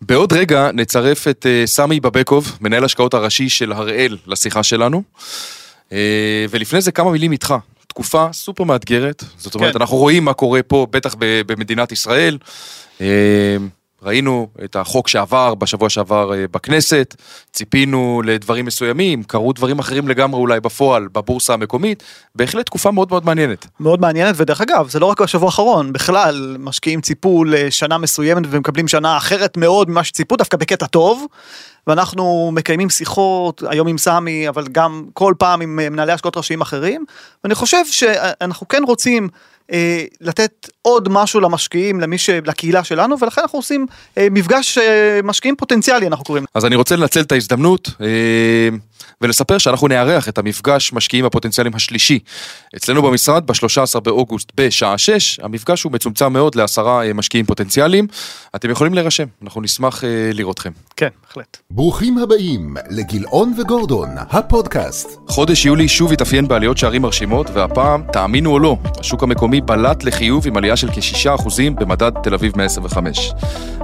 בעוד רגע נצרף את uh, סמי בבקוב, מנהל השקעות הראשי של הראל, לשיחה שלנו. Uh, ולפני זה כמה מילים איתך. תקופה סופר מאתגרת, זאת אומרת, כן. אנחנו רואים מה קורה פה, בטח במדינת ישראל. ראינו את החוק שעבר בשבוע שעבר אה, בכנסת, ציפינו לדברים מסוימים, קרו דברים אחרים לגמרי אולי בפועל, בבורסה המקומית, בהחלט תקופה מאוד מאוד מעניינת. מאוד מעניינת, ודרך אגב, זה לא רק בשבוע האחרון, בכלל, משקיעים ציפו לשנה מסוימת ומקבלים שנה אחרת מאוד ממה שציפו, דווקא בקטע טוב. ואנחנו מקיימים שיחות היום עם סמי אבל גם כל פעם עם אה, מנהלי השקעות ראשיים אחרים ואני חושב שאנחנו כן רוצים אה, לתת עוד משהו למשקיעים, למי ש... לקהילה שלנו, ולכן אנחנו עושים אה, מפגש אה, משקיעים פוטנציאלי, אנחנו קוראים. אז אני רוצה לנצל את ההזדמנות ולספר שאנחנו נארח את המפגש משקיעים הפוטנציאליים השלישי אצלנו במשרד ב-13 באוגוסט בשעה 6. המפגש הוא מצומצם מאוד לעשרה אה, משקיעים פוטנציאליים. אתם יכולים להירשם, אנחנו נשמח אה, לראותכם. כן, בהחלט. ברוכים הבאים לגילאון וגורדון, הפודקאסט. חודש יולי שוב התאפיין בעליות שערים מרשימות, והפעם, תאמינו או לא, השוק המקומי בלט לחיוב עם עלייה של כ-6% במדד תל אביב 125.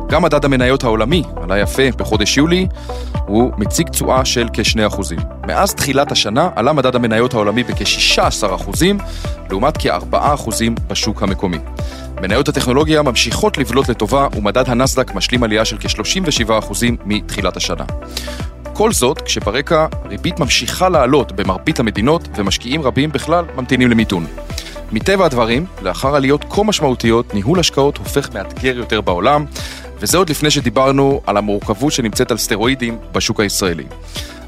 גם מדד המניות העולמי עלה יפה בחודש יולי, הוא מציג תשואה של כ-2%. מאז תחילת השנה עלה מדד המניות העולמי בכ-16%, לעומת כ-4% בשוק המקומי. מניות הטכנולוגיה ממשיכות לבלוט לטובה ומדד הנסדק משלים עלייה של כ-37% מתחילת השנה. כל זאת כשברקע ריבית ממשיכה לעלות במרבית המדינות ומשקיעים רבים בכלל ממתינים למיתון. מטבע הדברים, לאחר עליות כה משמעותיות, ניהול השקעות הופך מאתגר יותר בעולם, וזה עוד לפני שדיברנו על המורכבות שנמצאת על סטרואידים בשוק הישראלי.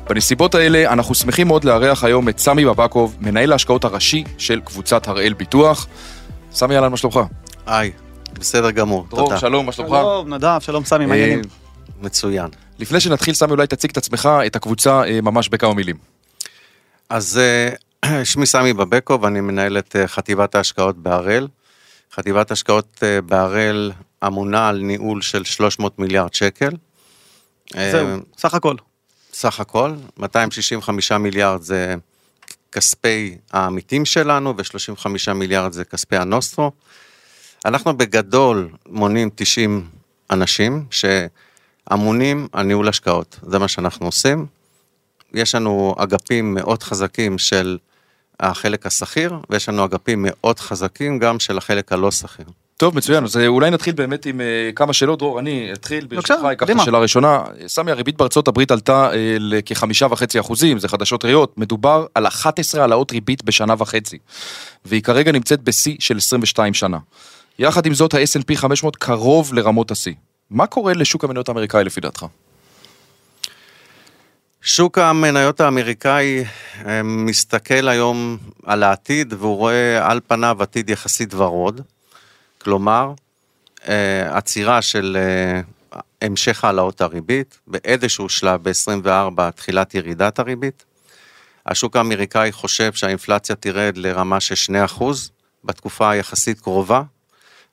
בנסיבות האלה אנחנו שמחים מאוד לארח היום את סמי בבקוב, מנהל ההשקעות הראשי של קבוצת הראל ביטוח. סמי, אהלן, מה שלומך? היי, בסדר גמור, דרור, תודה. שלום, מה שלומך? שלום, נדב, שלום סמי, מה העניינים? מצוין. לפני שנתחיל, סמי, אולי תציג את עצמך, את הקבוצה, אה, ממש בכמה מילים. אז אה, שמי סמי בבקוב, אני מנהל את אה, חטיבת ההשקעות בהראל. חטיבת השקעות בהראל אמונה על ניהול של 300 מיליארד שקל. זהו, סך הכל. סך הכל, 265 מיליארד זה כספי העמיתים שלנו ו-35 מיליארד זה כספי הנוסטרו. אנחנו בגדול מונים 90 אנשים שאמונים על ניהול השקעות, זה מה שאנחנו עושים. יש לנו אגפים מאוד חזקים של החלק השכיר, ויש לנו אגפים מאוד חזקים גם של החלק הלא שכיר. טוב מצוין אז אה, אולי נתחיל באמת עם uh, כמה שאלות דרור אני אתחיל ברשותך אקח את השאלה הראשונה סמי הריבית בארצות הברית עלתה uh, לכחמישה וחצי אחוזים זה חדשות טריות מדובר על 11 העלאות ריבית בשנה וחצי והיא כרגע נמצאת בשיא של 22 שנה. יחד עם זאת ה-S&P 500 קרוב לרמות השיא מה קורה לשוק המניות האמריקאי לפי דעתך? שוק המניות האמריקאי מסתכל היום על העתיד והוא רואה על פניו עתיד יחסית ורוד. כלומר, אה, עצירה של אה, המשך העלאות הריבית, באיזשהו שלב ב-24 תחילת ירידת הריבית. השוק האמריקאי חושב שהאינפלציה תרד לרמה של 2% בתקופה היחסית קרובה,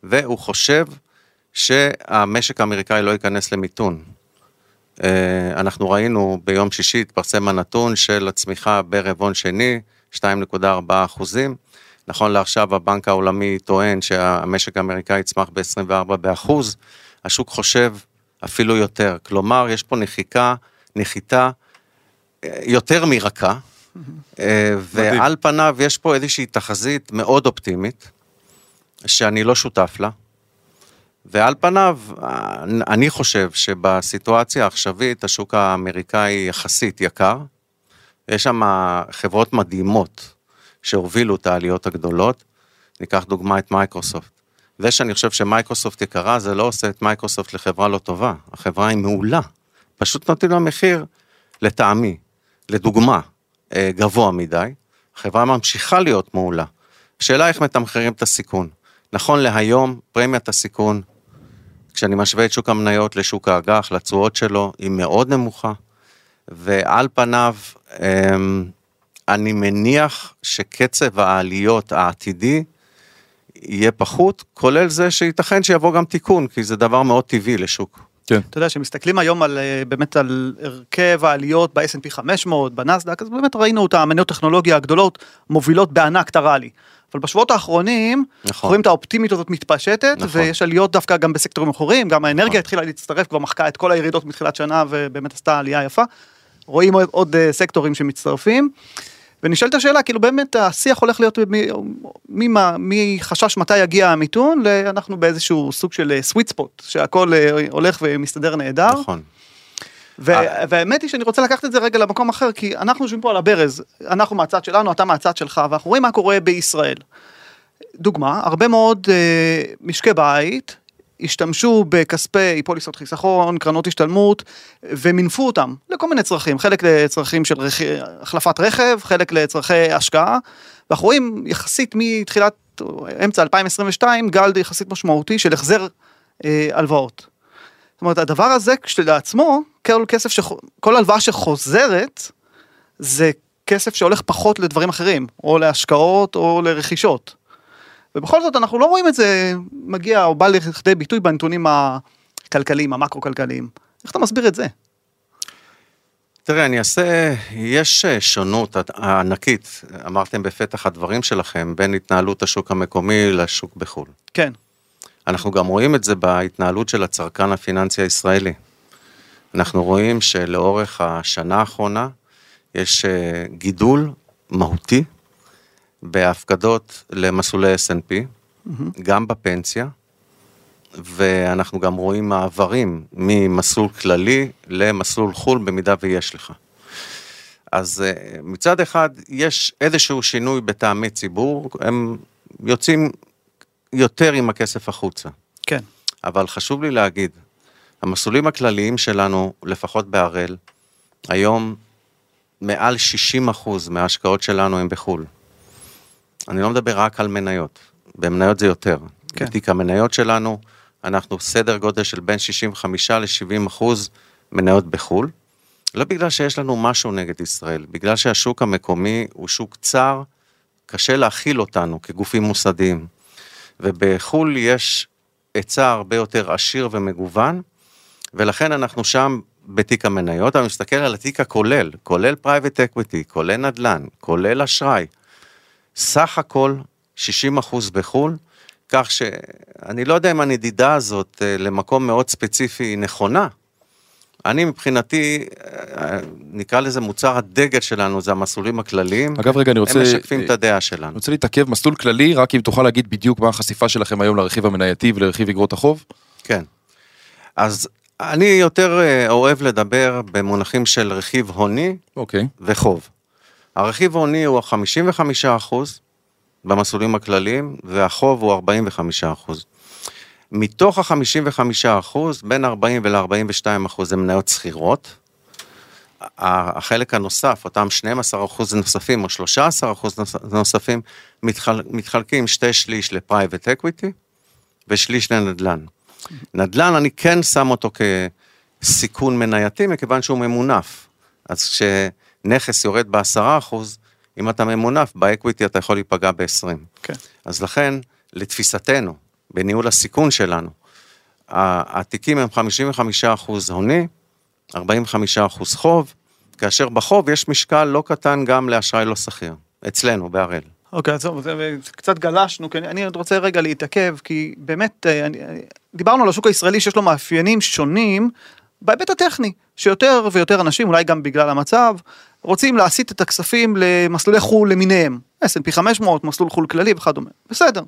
והוא חושב שהמשק האמריקאי לא ייכנס למיתון. אה, אנחנו ראינו ביום שישי התפרסם הנתון של הצמיחה ברבעון שני, 2.4 אחוזים. נכון לעכשיו הבנק העולמי טוען שהמשק האמריקאי יצמח ב-24 באחוז, השוק חושב אפילו יותר. כלומר, יש פה נחיקה, נחיתה אה, יותר מרכה, אה, ועל פניו יש פה איזושהי תחזית מאוד אופטימית, שאני לא שותף לה. ועל פניו, אני חושב שבסיטואציה העכשווית השוק האמריקאי יחסית יקר. יש שם חברות מדהימות שהובילו את העליות הגדולות. ניקח דוגמא את מייקרוסופט. זה שאני חושב שמייקרוסופט יקרה, זה לא עושה את מייקרוסופט לחברה לא טובה. החברה היא מעולה. פשוט נותנים לה מחיר, לטעמי, לדוגמה, אה, גבוה מדי. החברה ממשיכה להיות מעולה. השאלה איך מתמחרים את הסיכון. נכון להיום, פרמיית הסיכון, כשאני משווה את שוק המניות לשוק האג"ח, לתשואות שלו, היא מאוד נמוכה. ועל פניו, אמ, אני מניח שקצב העליות העתידי יהיה פחות, כולל זה שייתכן שיבוא גם תיקון, כי זה דבר מאוד טבעי לשוק. כן. אתה יודע, שמסתכלים היום על, אה, באמת על הרכב העליות ב-S&P 500, בנסדק, אז באמת ראינו את המניות טכנולוגיה הגדולות מובילות בענק את הראלי. אבל בשבועות האחרונים, נכון. רואים את האופטימית הזאת מתפשטת, נכון. ויש עליות דווקא גם בסקטורים אחרים, גם האנרגיה התחילה להצטרף, כבר מחקה את כל הירידות מתחילת שנה, ובאמת עשתה עלייה יפה. רואים עוד, עוד אה, סקטורים שמצטרפים. ונשאלת השאלה, כאילו באמת השיח הולך להיות מחשש מתי יגיע המיתון, לאנחנו באיזשהו סוג של סוויט ספוט, שהכל אה, הולך ומסתדר נהדר. נכון. ו- והאמת היא שאני רוצה לקחת את זה רגע למקום אחר, כי אנחנו יושבים פה על הברז, אנחנו מהצד שלנו, אתה מהצד שלך, ואנחנו רואים מה קורה בישראל. דוגמה, הרבה מאוד אה, משקי בית השתמשו בכספי פוליסות חיסכון, קרנות השתלמות, ומינפו אותם לכל מיני צרכים, חלק לצרכים של רכ... החלפת רכב, חלק לצרכי השקעה, ואנחנו רואים יחסית מתחילת, אמצע 2022, גל יחסית משמעותי של החזר אה, הלוואות. זאת אומרת, הדבר הזה כשלעצמו, כל כסף, שח... כל הלוואה שחוזרת, זה כסף שהולך פחות לדברים אחרים, או להשקעות או לרכישות. ובכל זאת אנחנו לא רואים את זה מגיע או בא לכדי ביטוי בנתונים הכלכליים, המקרו-כלכליים. איך אתה מסביר את זה? תראה, אני אעשה, יש אה, שונות ענקית, אמרתם בפתח הדברים שלכם, בין התנהלות השוק המקומי לשוק בחו"ל. כן, אנחנו גם רואים את זה בהתנהלות של הצרכן הפיננסי הישראלי. אנחנו רואים שלאורך השנה האחרונה יש אה, גידול מהותי בהפקדות למסלולי S&P, גם בפנסיה, ואנחנו גם רואים מעברים ממסלול כללי למסלול חו"ל במידה ויש לך. אז אה, מצד אחד יש איזשהו שינוי בטעמי ציבור, הם יוצאים יותר עם הכסף החוצה. כן. אבל חשוב לי להגיד, המסלולים הכלליים שלנו, לפחות בהראל, היום מעל 60% מההשקעות שלנו הם בחו"ל. אני לא מדבר רק על מניות, במניות זה יותר. כן. בתיק המניות שלנו, אנחנו סדר גודל של בין 65 ל-70 אחוז מניות בחו"ל. לא בגלל שיש לנו משהו נגד ישראל, בגלל שהשוק המקומי הוא שוק צר, קשה להכיל אותנו כגופים מוסדיים. ובחו"ל יש היצע הרבה יותר עשיר ומגוון, ולכן אנחנו שם בתיק המניות, אני מסתכל על התיק הכולל, כולל private equity, כולל נדל"ן, כולל אשראי. סך הכל 60 אחוז בחו"ל, כך שאני לא יודע אם הנדידה הזאת אה, למקום מאוד ספציפי היא נכונה. אני מבחינתי, אה, נקרא לזה מוצר הדגל שלנו, זה המסלולים הכלליים. אגב, רגע, אני רוצה... הם משקפים את הדעה אני שלנו. רוצה להתעכב, מסלול כללי, רק אם תוכל להגיד בדיוק מה החשיפה שלכם היום לרכיב המנייתי ולרכיב אגרות החוב. כן. אז אני יותר אה, אוהב לדבר במונחים של רכיב הוני אוקיי. וחוב. הרכיב ההוני הוא ה-55% במסלולים הכלליים, והחוב הוא 45%. מתוך ה-55%, בין 40 ול-42% זה מניות סחירות. החלק הנוסף, אותם 12% נוספים או 13% נוס- נוספים, מתחל, מתחלקים שתי שליש ל private equity ושליש לנדל"ן. נדל"ן, אני כן שם אותו כסיכון מנייתי, מכיוון שהוא ממונף. אז כשנכס יורד בעשרה אחוז, אם אתה ממונף, ב equity אתה יכול להיפגע ב-20. כן. אז לכן, לתפיסתנו, בניהול הסיכון שלנו, התיקים הם 55% הוני, 45% חוב, כאשר בחוב יש משקל לא קטן גם לאשראי לא שכיר, אצלנו, בהראל. אוקיי, אז זהו, זה- קצת גלשנו, כי אני- עוד רוצה רגע להתעכב, כי באמת, אה, אני- אני- דיברנו על השוק הישראלי שיש לו מאפיינים שונים בהיבט הטכני, שיותר ויותר אנשים, אולי גם בגלל המצב, רוצים להסיט את הכספים למסלולי חו"ל למיניהם, S&P 500, מסלול חו"ל כללי וכדומה, בסדר.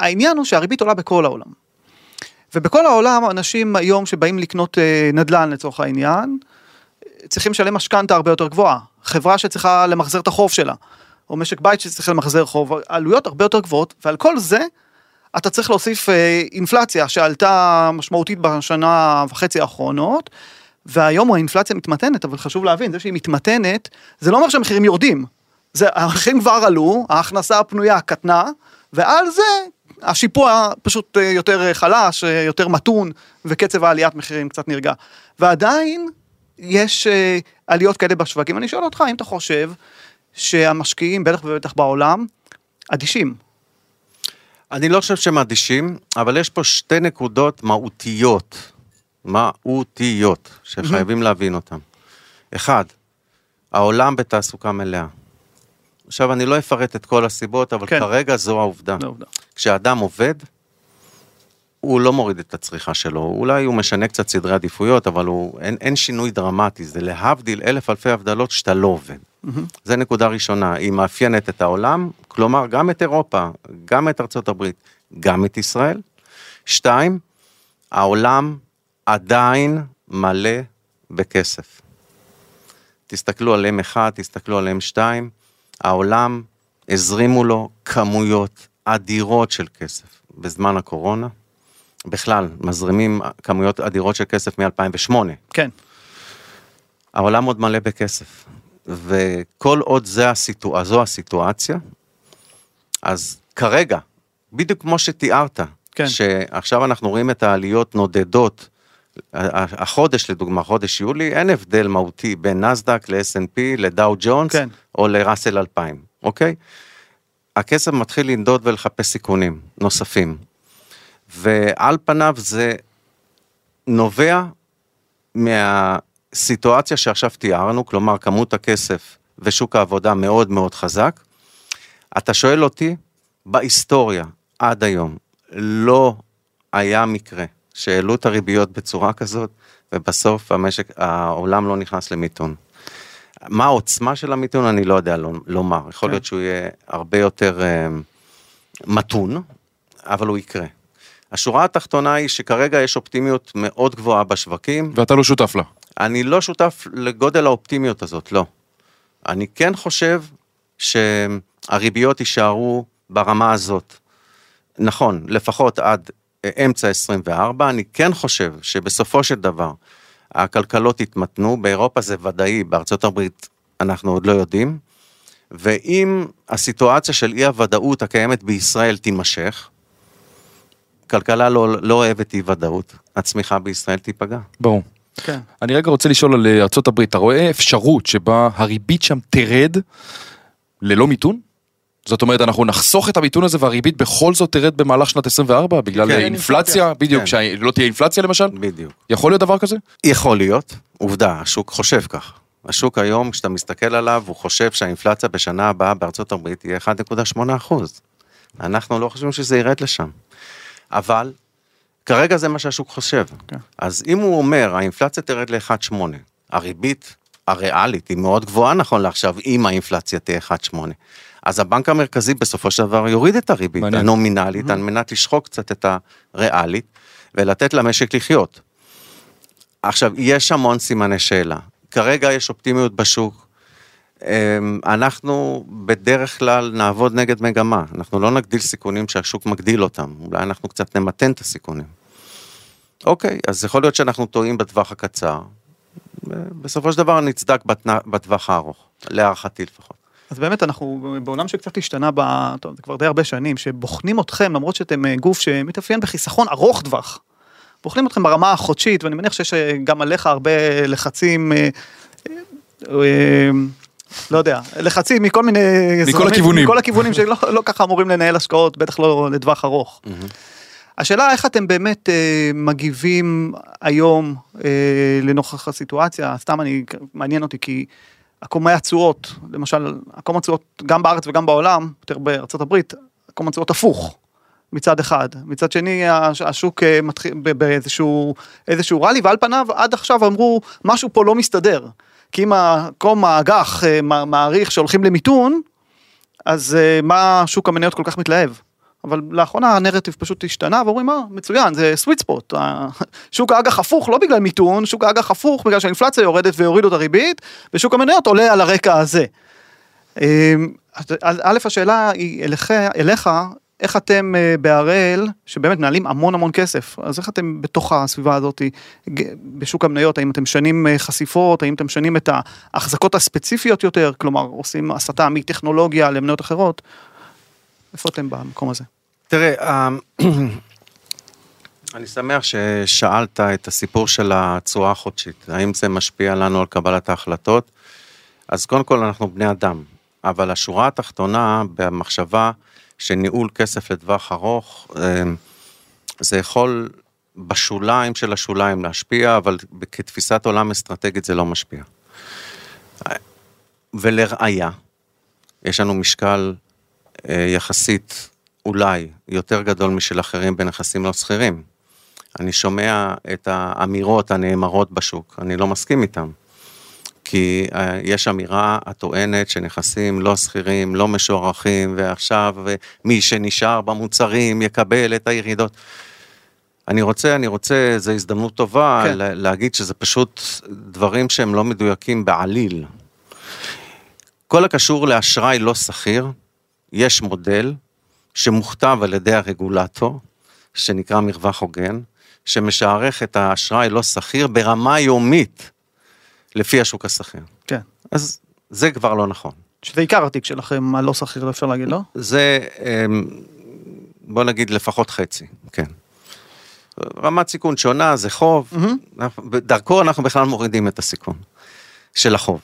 העניין הוא שהריבית עולה בכל העולם. ובכל העולם אנשים היום שבאים לקנות אה, נדל"ן לצורך העניין, צריכים לשלם משכנתה הרבה יותר גבוהה. חברה שצריכה למחזר את החוב שלה, או משק בית שצריך למחזר חוב, עלויות הרבה יותר גבוהות, ועל כל זה אתה צריך להוסיף אה, אינפלציה שעלתה משמעותית בשנה וחצי האחרונות, והיום האינפלציה מתמתנת, אבל חשוב להבין, זה שהיא מתמתנת, זה לא אומר שהמחירים יורדים. זה, המחירים כבר עלו, ההכנסה הפנויה קטנה, ועל זה השיפוע פשוט אה, יותר חלש, אה, יותר מתון, וקצב העליית מחירים קצת נרגע. ועדיין יש אה, עליות כאלה בשווקים. אני שואל אותך, האם אתה חושב שהמשקיעים, בטח ובטח בעולם, אדישים? אני לא חושב שהם אדישים, אבל יש פה שתי נקודות מהותיות, מהותיות, שחייבים להבין אותן. אחד, העולם בתעסוקה מלאה. עכשיו, אני לא אפרט את כל הסיבות, אבל כן. כרגע זו העובדה. כשאדם עובד, הוא לא מוריד את הצריכה שלו, אולי הוא משנה קצת סדרי עדיפויות, אבל הוא, אין, אין שינוי דרמטי, זה להבדיל אלף אלפי הבדלות שאתה לא עובד. זה נקודה ראשונה, היא מאפיינת את העולם, כלומר גם את אירופה, גם את ארצות הברית, גם את ישראל. שתיים, העולם עדיין מלא בכסף. תסתכלו על M1, תסתכלו על M2, העולם הזרימו לו כמויות אדירות של כסף בזמן הקורונה. בכלל, מזרימים כמויות אדירות של כסף מ-2008. כן. העולם עוד מלא בכסף, וכל עוד זה הסיטואציה, זו הסיטואציה, אז כרגע, בדיוק כמו שתיארת, כן. שעכשיו אנחנו רואים את העליות נודדות, החודש לדוגמה, חודש יולי, אין הבדל מהותי בין נסדק ל-S&P, לדאו ג'ונס, כן. או לראסל 2000, אוקיי? הכסף מתחיל לנדוד ולחפש סיכונים נוספים, ועל פניו זה נובע מהסיטואציה שעכשיו תיארנו, כלומר כמות הכסף ושוק העבודה מאוד מאוד חזק. אתה שואל אותי, בהיסטוריה עד היום לא היה מקרה שהעלו את הריביות בצורה כזאת, ובסוף המשק, העולם לא נכנס למיתון. מה העוצמה של המיתון אני לא יודע לומ- לומר, יכול כן. להיות שהוא יהיה הרבה יותר אה, מתון, אבל הוא יקרה. השורה התחתונה היא שכרגע יש אופטימיות מאוד גבוהה בשווקים, ואתה לא שותף לה. אני לא שותף לגודל האופטימיות הזאת, לא. אני כן חושב שהריביות יישארו ברמה הזאת. נכון, לפחות עד אמצע 24, אני כן חושב שבסופו של דבר הכלכלות יתמתנו, באירופה זה ודאי, בארצות הברית אנחנו עוד לא יודעים, ואם הסיטואציה של אי הוודאות הקיימת בישראל תימשך, כלכלה לא, לא אוהבת אי ודאות, הצמיחה בישראל תיפגע. ברור. כן. אני רגע רוצה לשאול על אה, הברית, אתה רואה אפשרות שבה הריבית שם תרד ללא מיתון? זאת אומרת, אנחנו נחסוך את המיתון הזה והריבית בכל זאת תרד במהלך שנת 24 בגלל כן. אינפלציה, בדיוק, כן. שלא תהיה אינפלציה למשל? בדיוק. יכול להיות דבר כזה? יכול להיות, עובדה, השוק חושב כך. השוק היום, כשאתה מסתכל עליו, הוא חושב שהאינפלציה בשנה הבאה בארצות הברית תהיה 1.8 אחוז. אנחנו לא חושבים שזה ירד לשם. אבל, כרגע זה מה שהשוק חושב. כן. אז אם הוא אומר, האינפלציה תרד ל-1.8, הריבית הריאלית היא מאוד גבוהה נכון לעכשיו, אם האינפלציה תהיה 1.8. אז הבנק המרכזי בסופו של דבר יוריד את הריבית מעניין. הנומינלית על מנת לשחוק קצת את הריאלית ולתת למשק לחיות. עכשיו, יש המון סימני שאלה. כרגע יש אופטימיות בשוק. אמ, אנחנו בדרך כלל נעבוד נגד מגמה, אנחנו לא נגדיל סיכונים שהשוק מגדיל אותם, אולי אנחנו קצת נמתן את הסיכונים. אוקיי, אז יכול להיות שאנחנו טועים בטווח הקצר, בסופו של דבר נצדק בטווח הארוך, להערכתי לפחות. אז באמת אנחנו בעולם שקצת השתנה, ב... טוב, זה כבר די הרבה שנים, שבוחנים אתכם, למרות שאתם אה, גוף שמתאפיין בחיסכון ארוך טווח. בוחנים אתכם ברמה החודשית, ואני מניח שיש אה, גם עליך הרבה לחצים, אה, לא יודע, לחצים מכל מיני... זרמים, הכיוונים. מכל הכיוונים שלא לא ככה אמורים לנהל השקעות, בטח לא לטווח ארוך. השאלה איך אתם באמת אה, מגיבים היום אה, לנוכח הסיטואציה, סתם אני, מעניין אותי כי עקומי התשואות, למשל, עקום התשואות גם בארץ וגם בעולם, יותר בארצות הברית, עקום התשואות הפוך. מצד אחד, מצד שני הש- השוק אה, מתחיל באיזשהו איזשהו רלי ועל פניו עד עכשיו אמרו משהו פה לא מסתדר. כי אם עקום האג"ח אה, מע- מעריך שהולכים למיתון, אז אה, מה שוק המניות כל כך מתלהב? אבל לאחרונה הנרטיב פשוט השתנה ואומרים אה מצוין זה סוויט ספוט שוק האג"ח הפוך לא בגלל מיתון שוק האג"ח הפוך בגלל שהאינפלציה יורדת והורידו את הריבית ושוק המניות עולה על הרקע הזה. אמ, אז א' השאלה היא אליך, אליך איך אתם אה, בהראל שבאמת מנהלים המון המון כסף אז איך אתם בתוך הסביבה הזאת בשוק המניות האם אתם משנים אה, חשיפות האם אתם משנים את ההחזקות הספציפיות יותר כלומר עושים הסטה מטכנולוגיה למניות אחרות. איפה אתם במקום הזה? תראה, אה, אני שמח ששאלת את הסיפור של התשואה החודשית, האם זה משפיע לנו על קבלת ההחלטות? אז קודם כל אנחנו בני אדם, אבל השורה התחתונה במחשבה שניהול כסף לטווח ארוך, אה, זה יכול בשוליים של השוליים להשפיע, אבל כתפיסת עולם אסטרטגית זה לא משפיע. ולראיה, יש לנו משקל יחסית אולי יותר גדול משל אחרים בנכסים לא שכירים. אני שומע את האמירות הנאמרות בשוק, אני לא מסכים איתן. כי אה, יש אמירה הטוענת שנכסים לא שכירים, לא משוערכים, ועכשיו אה, מי שנשאר במוצרים יקבל את הירידות. אני רוצה, אני רוצה, זו הזדמנות טובה. כן. להגיד שזה פשוט דברים שהם לא מדויקים בעליל. כל הקשור לאשראי לא שכיר, יש מודל שמוכתב על ידי הרגולטור, שנקרא מרווח הוגן, שמשערך את האשראי לא שכיר ברמה יומית לפי השוק השכיר. כן. אז זה כבר לא נכון. שזה עיקר התיק שלכם, הלא שכיר, אפשר להגיד, לא? זה, אמ, בוא נגיד לפחות חצי, כן. רמת סיכון שונה, זה חוב, אנחנו- דרכו אנחנו בכלל מורידים את הסיכון של החוב.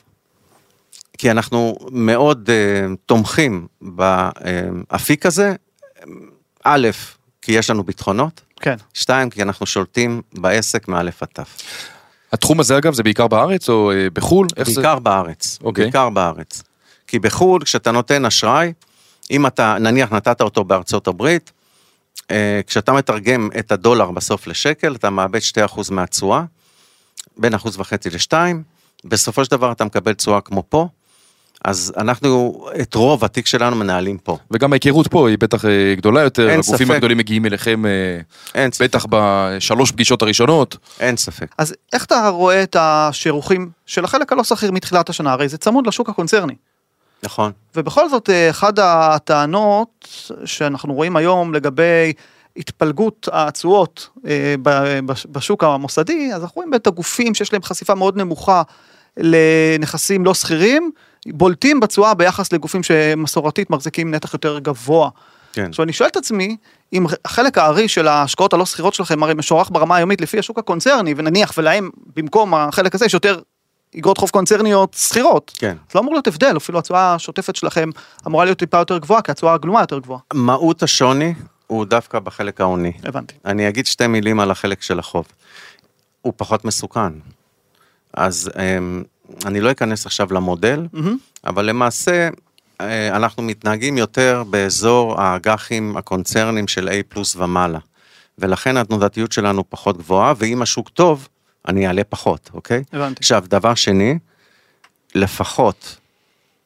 כי אנחנו מאוד uh, תומכים באפיק הזה, א', כי יש לנו ביטחונות, כן. שתיים, כי אנחנו שולטים בעסק מאלף עד תף. התחום הזה אגב זה בעיקר בארץ או אה, בחו"ל? איך זה? בעיקר בארץ, אוקיי. בעיקר בארץ. כי בחו"ל, כשאתה נותן אשראי, אם אתה, נניח נתת אותו בארצות הברית, אה, כשאתה מתרגם את הדולר בסוף לשקל, אתה מאבד 2% מהתשואה, בין אחוז וחצי לשתיים, בסופו של דבר אתה מקבל תשואה כמו פה, אז אנחנו את רוב התיק שלנו מנהלים פה. וגם ההיכרות פה היא בטח אה, גדולה יותר, אין הגופים ספק. הגדולים מגיעים אליכם אה, אין ספק, בטח בשלוש פגישות הראשונות. אין ספק. אז איך אתה רואה את השירוכים של החלק הלא שכיר מתחילת השנה? הרי זה צמוד לשוק הקונצרני. נכון. ובכל זאת, אה, אחת הטענות שאנחנו רואים היום לגבי התפלגות התשואות בשוק המוסדי, אז אנחנו רואים את הגופים שיש להם חשיפה מאוד נמוכה לנכסים לא שכירים, בולטים בתשואה ביחס לגופים שמסורתית מחזיקים נתח יותר גבוה. כן. עכשיו אני שואל את עצמי, אם החלק הארי של ההשקעות הלא שכירות שלכם הרי משוערך ברמה היומית לפי השוק הקונצרני, ונניח ולהם במקום החלק הזה יש יותר אגרות חוב קונצרניות שכירות. כן. אז לא אמור להיות הבדל, אפילו התשואה השוטפת שלכם אמורה להיות טיפה יותר גבוהה, כי התשואה הגלומה יותר גבוהה. מהות השוני הוא דווקא בחלק ההוני. הבנתי. אני אגיד שתי מילים על החלק של החוב. הוא פחות מסוכן. אז אמ, אני לא אכנס עכשיו למודל, מהמם. אבל למעשה אה, אנחנו מתנהגים יותר באזור האג"חים הקונצרנים של A פלוס ומעלה. ולכן התנודתיות שלנו פחות גבוהה, ואם השוק טוב, אני אעלה פחות, אוקיי? הבנתי. עכשיו, דבר שני, לפחות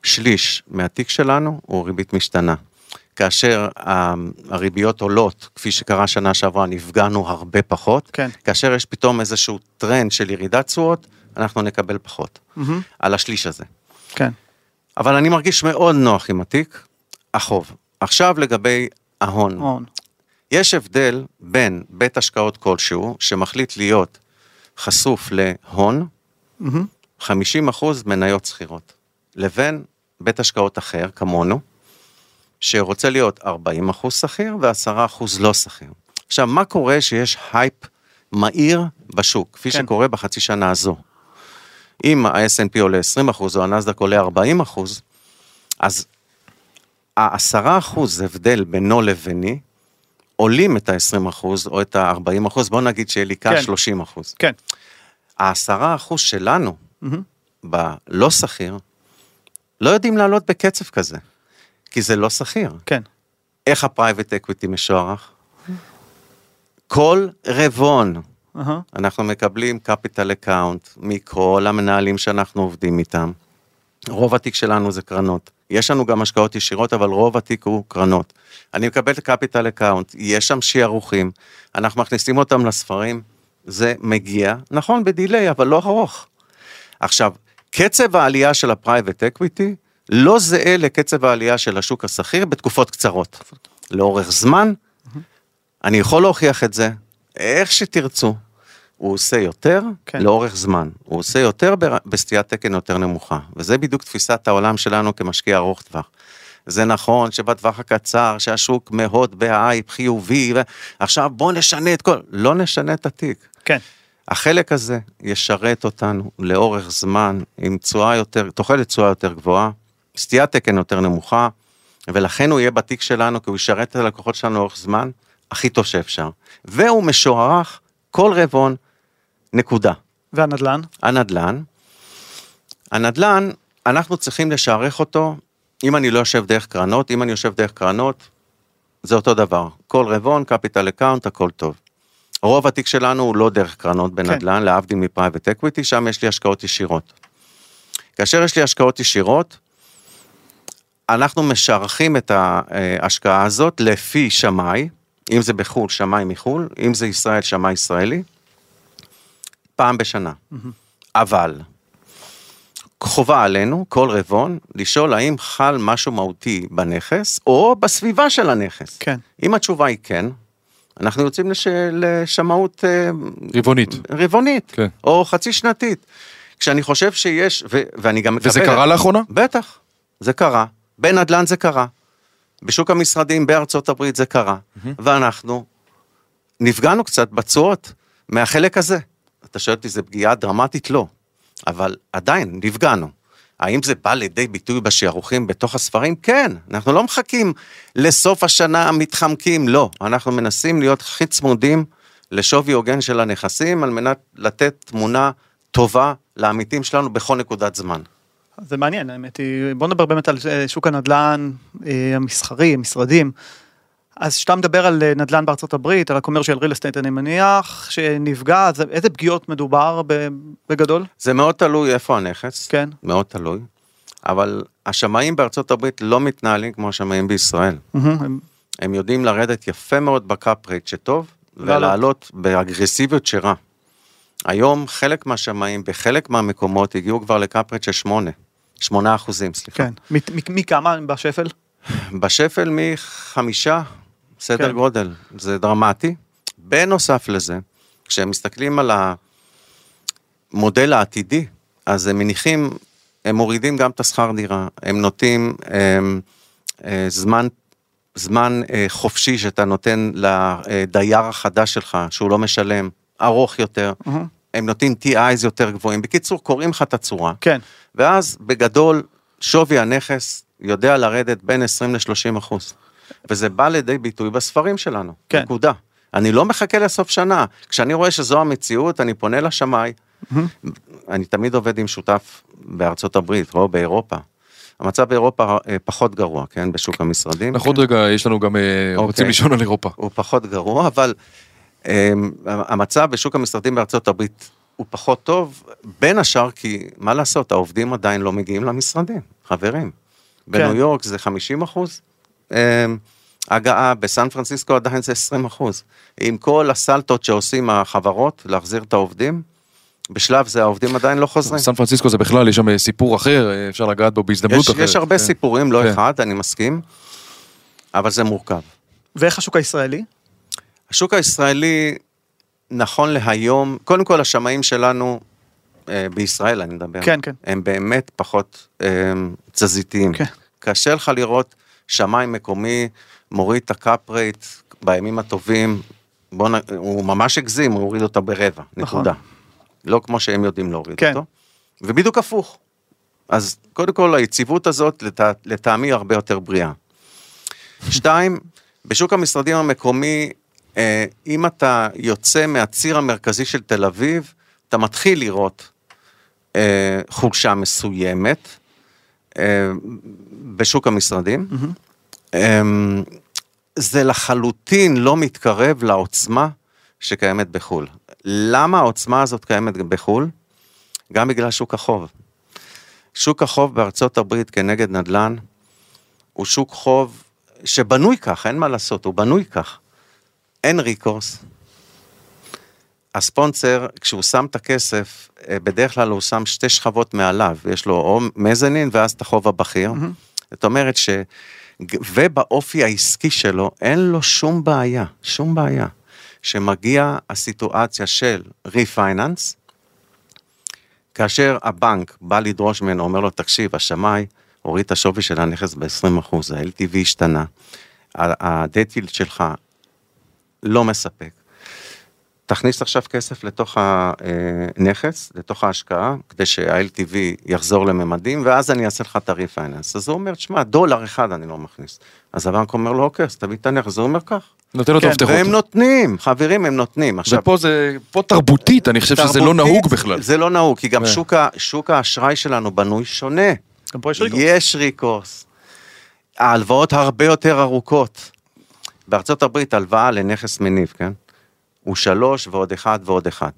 שליש מהתיק שלנו הוא ריבית משתנה. כאשר הריביות עולות, כפי שקרה שנה שעברה, נפגענו הרבה פחות. כן. כאשר יש פתאום איזשהו טרנד של ירידת תשואות, אנחנו נקבל פחות. מהמם. על השליש הזה. כן. אבל אני מרגיש מאוד נוח עם התיק, החוב. עכשיו לגבי ההון. הון. יש הבדל בין בית השקעות כלשהו, שמחליט להיות חשוף להון, מהמם. 50% מניות סחירות, לבין בית השקעות אחר, כמונו, שרוצה להיות 40% סחיר ו-10% לא סחיר. עכשיו, מה קורה שיש הייפ מהיר בשוק, כפי כן. שקורה בחצי שנה הזו? אם ה-S&P עולה 20% או הנסדק עולה 40%, אז ה-10% הבדל בינו לביני, עולים את ה-20% או את ה-40%, בוא נגיד שיהיה לי כן. 30%. כן. העשרה אחוז שלנו. בלא סחיר, לא יודעים לעלות בקצב כזה, כי זה לא סחיר. כן. איך ה private equity משוערך? כל רבעון אהה. אנחנו מקבלים capital account מכל המנהלים שאנחנו עובדים איתם. רוב התיק שלנו זה קרנות. יש לנו גם השקעות ישירות, אבל רוב התיק הוא קרנות. אני מקבל את capital account, יש שם שיערוכים, אנחנו מכניסים אותם לספרים, זה מגיע, נכון, ב delay, אבל לא ארוך. עכשיו, קצב העלייה של ה private equity לא זהה לקצב העלייה של השוק הסחיר בתקופות קצרות. לאורך זמן, אני יכול להוכיח את זה, איך שתרצו. הוא עושה יותר כן. לאורך זמן, הוא עושה יותר בר- בסטיית תקן יותר נמוכה, וזה בדיוק תפיסת העולם שלנו כמשקיע ארוך טווח. זה נכון שבטווח הקצר שהשוק מאוד בהייפ חיובי, ועכשיו בוא נשנה את כל, לא נשנה את התיק. כן. החלק הזה ישרת אותנו לאורך זמן עם תשואה יותר, תוחלת תשואה יותר גבוהה, סטיית תקן יותר נמוכה, ולכן הוא יהיה בתיק שלנו, כי הוא ישרת את הלקוחות שלנו לאורך זמן הכי טוב שאפשר. והוא משוערך כל רבעון, נקודה. והנדל"ן? הנדל"ן, הנדל"ן, אנחנו צריכים לשערך אותו אם אני לא יושב דרך קרנות, אם אני יושב דרך קרנות, זה אותו דבר. כל רבעון, capital account, הכל טוב. רוב התיק שלנו הוא לא דרך קרנות בנדל"ן, להבדיל מ private equity, שם יש לי השקעות ישירות. כאשר יש לי השקעות ישירות, אנחנו משערכים את ההשקעה הזאת לפי שמאי, אם זה בחו"ל, שמאי מחו"ל, אם זה ישראל, שמאי ישראלי, פעם בשנה. אבל, חובה עלינו, כל רבעון, לשאול האם חל משהו מהותי בנכס, או בסביבה של הנכס. כן. אם התשובה היא כן, אנחנו יוצאים לש... לשמאות אה, רבעונית. רבעונית, כן. או חצי שנתית. כשאני חושב שיש, ו... ואני גם מקבל... וזה קרה לאחרונה? בטח, זה קרה. בנדל"ן זה קרה. בשוק המשרדים בארצות הברית זה קרה. ואנחנו נפגענו קצת בתשואות מהחלק הזה. אתה שואל אותי, זו פגיעה דרמטית? לא. אבל עדיין, נפגענו. האם זה בא לידי ביטוי בשערוכים בתוך הספרים? כן, אנחנו לא מחכים לסוף השנה מתחמקים, לא. אנחנו מנסים להיות הכי צמודים לשווי הוגן של הנכסים, על מנת לתת תמונה טובה לעמיתים שלנו בכל נקודת זמן. זה מעניין, האמת היא, בוא נדבר באמת על אה, שוק הנדל"ן אה, המסחרי, המשרדים. אז כשאתה מדבר על אה, נדל"ן בארצות הברית, על ה-commercial real estate, אני מניח שנפגע, אז איזה פגיעות מדובר בגדול? זה מאוד תלוי איפה הנכס, כן. מאוד תלוי, אבל השמאים בארצות הברית לא מתנהלים כמו השמאים בישראל. מהמם, הם- יודעים לרדת יפה מאוד בקאפ רייט שטוב, לעלות. ולעלות באגרסיביות שרע. היום חלק מהשמאים בחלק מהמקומות הגיעו כבר לקאפ רייט של 8, 8 אחוזים, סליחה. כן. מכמה בשפל? בשפל מחמישה, סדר כן. גודל, זה דרמטי. בנוסף לזה, כשהם מסתכלים על המודל העתידי, אז הם מניחים, הם מורידים גם את השכר דירה, הם נוטים הם, אה, זמן, זמן אה, חופשי שאתה נותן לדייר החדש שלך, שהוא לא משלם, ארוך יותר, מהמם. הם נותנים TIs יותר גבוהים. בקיצור, קוראים לך את הצורה. כן. ואז בגדול שווי הנכס יודע לרדת בין 20 ל-30 אחוז. וזה בא לידי ביטוי בספרים שלנו, כן. נקודה. אני לא מחכה לסוף שנה, כשאני רואה שזו המציאות, אני פונה לשמאי. אני תמיד עובד עם שותף בארצות הברית או באירופה. המצב באירופה אה, פחות גרוע, כן, בשוק המשרדים. אנחנו עוד רגע, יש לנו גם, אה, רוצים אוקיי. לישון על אירופה. הוא פחות גרוע, אבל um, המצב בשוק המשרדים בארצות הברית הוא פחות טוב, בין השאר כי, מה לעשות, העובדים עדיין לא מגיעים למשרדים, חברים. בניו יורק זה 50 אחוז um, הגעה, בסן פרנסיסקו עדיין זה 20 אחוז. עם כל הסלטות שעושים החברות להחזיר את העובדים, בשלב זה העובדים עדיין לא חוזרים. סן פרנסיסקו זה בכלל, יש שם אה, סיפור אחר, אה, אפשר לגעת בו בהזדמנות יש, אחרת. יש הרבה כן. סיפורים, לא כן. אחד, אני מסכים, אבל זה מורכב. ואיך השוק הישראלי? השוק הישראלי, נכון להיום, קודם כל השמאים שלנו, אה, בישראל אני מדבר, כן, כן. הם באמת פחות אה, תזזיתיים. כן. קשה לך לראות שמאי מקומי מוריד את הקאפ רייט בימים הטובים, בוא נ... הוא ממש הגזים, הוא הוריד אותה ברבע, נכון. נקודה. לא כמו שהם יודעים להוריד כן. אותו. ובדיוק הפוך. אז קודם כל היציבות הזאת לט... לטעמי הרבה יותר בריאה. שתיים, בשוק המשרדים המקומי, אם אתה יוצא מהציר המרכזי של תל אביב, אתה מתחיל לראות אה, חולשה מסוימת אה, בשוק המשרדים. אה, זה לחלוטין לא מתקרב לעוצמה שקיימת בחו"ל. למה העוצמה הזאת קיימת בחו"ל? גם בגלל שוק החוב. שוק החוב בארצות הברית כנגד נדל"ן הוא שוק חוב שבנוי כך, אין מה לעשות, הוא בנוי כך. אין ריקורס. הספונסר, כשהוא שם את הכסף, אה, בדרך כלל הוא שם שתי שכבות מעליו, יש לו או מזנין ואז את החוב הבכיר. זאת אומרת ש... ובאופי העסקי שלו אין לו שום בעיה, שום בעיה. שמגיע הסיטואציה של refinance, כאשר הבנק בא לדרוש ממנו, אומר לו, תקשיב, השמאי הוריד את השווי של הנכס ב-20%, ה-LTV השתנה, ה debt yield שלך לא מספק. תכניס עכשיו כסף לתוך הנכס, לתוך ההשקעה, כדי שה-LTV יחזור לממדים, ואז אני אעשה לך את ה refinance. אז הוא אומר, שמע, דולר אחד אני לא מכניס. אז הבנק אומר לו, אוקיי, אז תביא את הנכס, הוא אומר כך. נותן לו את כן, המפתחות. והם נותנים, חברים, הם נותנים. עכשיו, ופה זה, פה תרבותית, אני חושב שזה לא תרבותית, נהוג בכלל. זה לא נהוג, כי גם. שוק, ה, שוק האשראי שלנו בנוי שונה. גם פה יש ריקורס. יש ריקורס. ההלוואות הרבה יותר ארוכות. בארצות הברית הלוואה לנכס מניב, כן? הוא שלוש ועוד אחד ועוד אחד.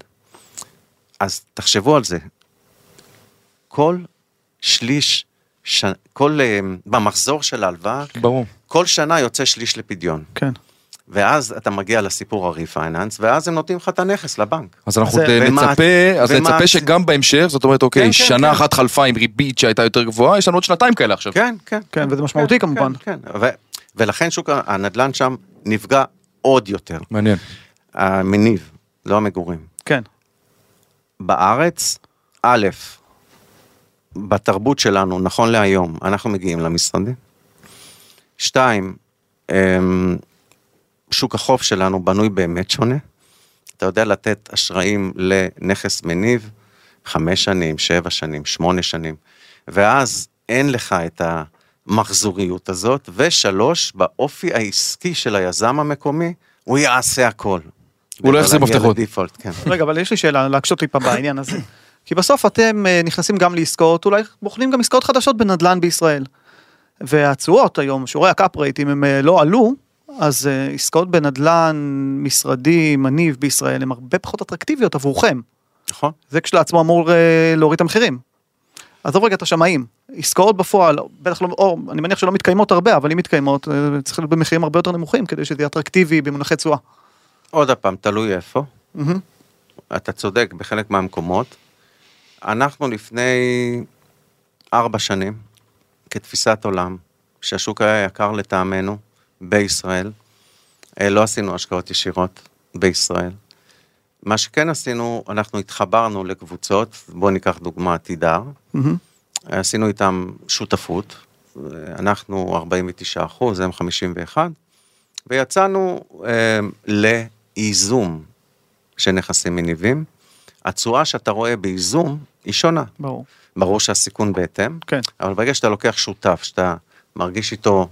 אז תחשבו על זה. כל שליש, ש... כל, אה, במחזור של ההלוואה, ברור. כל שנה יוצא שליש לפדיון. כן. ואז אתה מגיע לסיפור הריפייננס, ואז הם נותנים לך את הנכס לבנק. אז אנחנו זה- ד- ומה- נצפה, אז ומה- נצפה שגם בהמשך, זאת אומרת, אוקיי, כן, כן, שנה כן. אחת חלפה עם ריבית שהייתה יותר גבוהה, יש לנו עוד שנתיים כאלה עכשיו. כן, כן. כן, וזה משמעותי כן, כמובן. כן, כן. ו- ולכן שוק הנדל"ן שם נפגע עוד יותר. מעניין. המניב, לא המגורים. כן. בארץ, א', בתרבות שלנו, נכון להיום, אנחנו מגיעים למשרדים. שתיים, אמ, שוק החוב שלנו בנוי באמת שונה. אתה יודע לתת אשראים לנכס מניב חמש שנים, שבע שנים, שמונה שנים, ואז אין לך את המחזוריות הזאת, ושלוש, באופי העסקי של היזם המקומי, הוא יעשה הכל. הוא לא יחזיר מפתחות. כן. רגע, אבל יש לי שאלה, להקשות טיפה בעניין הזה. כי בסוף אתם אה, נכנסים גם לעסקאות, אולי בוחנים גם עסקאות חדשות בנדל"ן בישראל. והתשואות היום, שיעורי ה cap rate, אם הם אה, לא עלו, אז אה, עסקאות בנדל"ן, משרדי, מניב בישראל, הן הרבה פחות אטרקטיביות עבורכם. נכון? זה כשלעצמו אמור להוריד את המחירים. עזוב רגע את השמאים, עסקאות בפועל, בטח לא, או אני מניח שלא מתקיימות הרבה, אבל אם מתקיימות, אה, צריך להיות במחירים הרבה יותר נמוכים כדי שזה יהיה אטרקטיבי במונחי תשואה. עוד פעם, תלוי איפה. מהמם. אתה צודק בחלק מהמקומות. אנחנו לפני ארבע שנים, כתפיסת עולם, שהשוק היה יקר לטעמנו בישראל, אה, לא עשינו השקעות ישירות בישראל. מה שכן עשינו, אנחנו התחברנו לקבוצות, בואו ניקח דוגמה, תידר, מהמם. עשינו איתם שותפות, אנחנו 49 אחוז, הם 51, ויצאנו אה, לייזום של נכסים מניבים. התשואה שאתה רואה בייזום היא שונה. ברור. ברור שהסיכון בהתאם, כן. אבל ברגע שאתה לוקח שותף, שאתה מרגיש איתו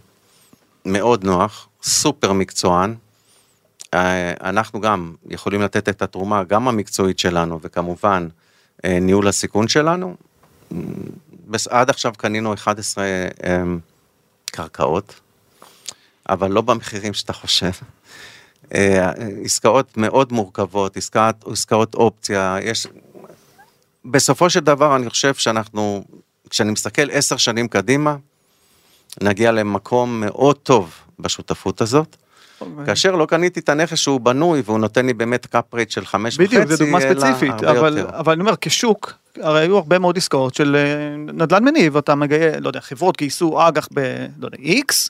מאוד נוח, סופר מקצוען, אנחנו גם יכולים לתת את התרומה, גם המקצועית שלנו, וכמובן אה, ניהול הסיכון שלנו. עד עכשיו קנינו 11 אה, קרקעות, אבל לא במחירים שאתה חושב. אה, עסקאות מאוד מורכבות, עסקאות, עסקאות אופציה, יש... בסופו של דבר אני חושב שאנחנו, כשאני מסתכל עשר שנים קדימה, נגיע למקום מאוד טוב בשותפות הזאת. כאשר לא קניתי את הנכס שהוא בנוי והוא נותן לי באמת קאפ רייט של חמש וחצי, בדיוק, זו דוגמה ספציפית, אבל. אבל אני אומר, כשוק, הרי היו הרבה מאוד עסקאות של אה, נדל"ן מניב, אתה מגיע, לא יודע, חברות גייסו אג"ח ב, לא יודע, X,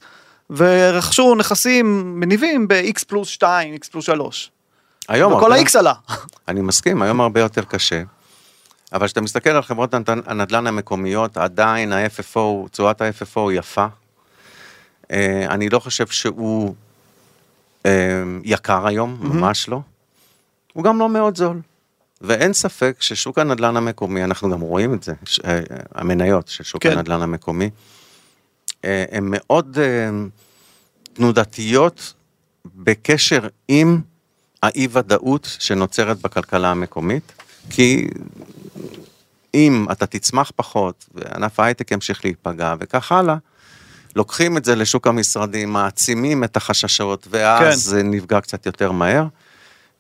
ורכשו נכסים מניבים ב-X פלוס 2, X פלוס 3. היום וכל ה-X עלה. אני מסכים, היום הרבה יותר קשה. אבל כשאתה מסתכל על חברות הנדל"ן- הנדל"ן המקומיות, עדיין ה-FFO, תשואת ה-FFO יפה. אה, אני לא חושב שהוא יקר היום, ממש לא. הוא גם לא מאוד זול. ואין ספק ששוק הנדל"ן המקומי, אנחנו גם רואים את זה, ש- אה, המניות של שוק כן. הנדל"ן המקומי, אה, הן מאוד אה, תנודתיות בקשר עם האי ודאות שנוצרת בכלכלה המקומית, כי אם אתה תצמח פחות וענף ההייטק ימשיך להיפגע וכך הלאה, לוקחים את זה לשוק המשרדים, מעצימים את החששות ואז כן. זה נפגע קצת יותר מהר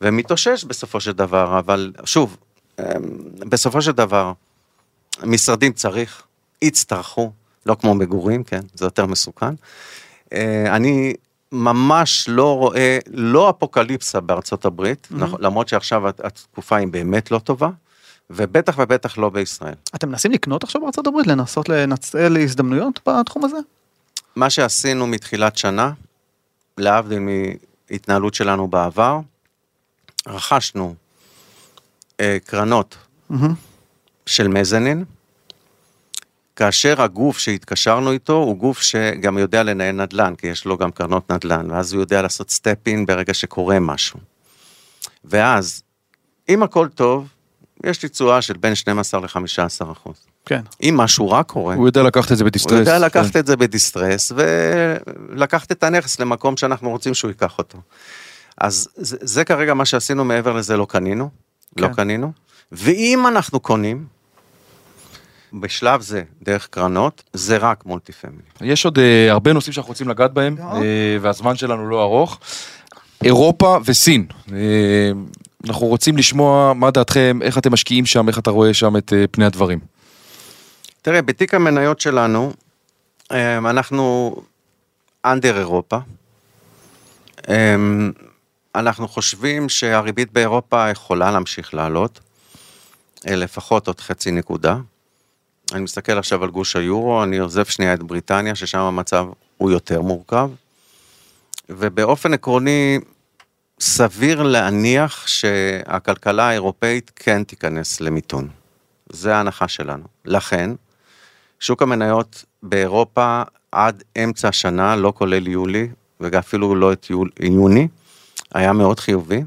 ומתאושש בסופו של דבר, אבל שוב, אמ, בסופו של דבר, משרדים צריך, יצטרכו, לא כמו מגורים, כן, זה יותר מסוכן. אה, אני ממש לא רואה, לא אפוקליפסה בארצות הברית, mm-hmm. למרות שעכשיו הת- התקופה היא באמת לא טובה, ובטח ובטח לא בישראל. אתם מנסים לקנות עכשיו בארצות הברית, לנסות לנצל הזדמנויות בתחום הזה? מה שעשינו מתחילת שנה, להבדיל מהתנהלות שלנו בעבר, רכשנו אה, קרנות מהמם. של mezzanine, כאשר הגוף שהתקשרנו איתו הוא גוף שגם יודע לנהל נדל"ן, כי יש לו גם קרנות נדל"ן, ואז הוא יודע לעשות step in ברגע שקורה משהו. ואז, אם הכל טוב, יש לי תשואה של בין 12 ל-15 אחוז. כן. אם משהו רע קורה, הוא יודע לקחת את זה ב distress. הוא יודע כן. לקחת את זה ב distress ולקחת את הנכס למקום שאנחנו רוצים שהוא ייקח אותו. אז זה, זה כרגע מה שעשינו, מעבר לזה לא קנינו, לא כן. קנינו. ואם אנחנו קונים, בשלב זה, דרך קרנות, זה רק מולטי פמילי. יש עוד אה, הרבה נושאים שאנחנו רוצים לגעת בהם, לא. אה, והזמן שלנו לא ארוך. אירופה וסין. אה, אנחנו רוצים לשמוע מה דעתכם, איך אתם משקיעים שם, איך אתה רואה שם את פני הדברים. תראה, בתיק המניות שלנו, אה, אנחנו אנדר אירופה. אה, אנחנו חושבים שהריבית באירופה יכולה להמשיך לעלות, אה, לפחות עוד חצי נקודה. אני מסתכל עכשיו על גוש היורו, אני עוזב שנייה את בריטניה, ששם המצב הוא יותר מורכב. ובאופן עקרוני, סביר להניח שהכלכלה האירופאית כן תיכנס למיתון. זה ההנחה שלנו. לכן, שוק המניות באירופה עד אמצע השנה, לא כולל יולי, ואפילו לא את יול, יוני, היה מאוד חיובי.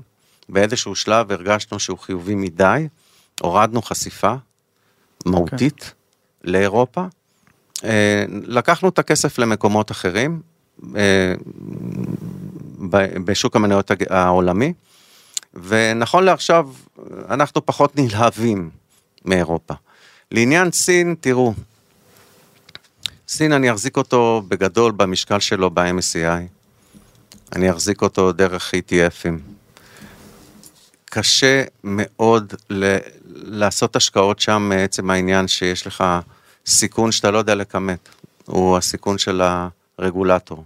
באיזשהו שלב הרגשנו שהוא חיובי מדי, הורדנו חשיפה מהותית okay. לאירופה. אה, לקחנו את הכסף למקומות אחרים, אה, בשוק המניות העולמי, ונכון לעכשיו, אנחנו פחות נלהבים מאירופה. לעניין סין, תראו, סין אני אחזיק אותו בגדול במשקל שלו ב-MSCI, אני אחזיק אותו דרך ETFים. קשה מאוד ל- לעשות השקעות שם מעצם העניין שיש לך סיכון שאתה לא יודע לכמת, הוא הסיכון של הרגולטור.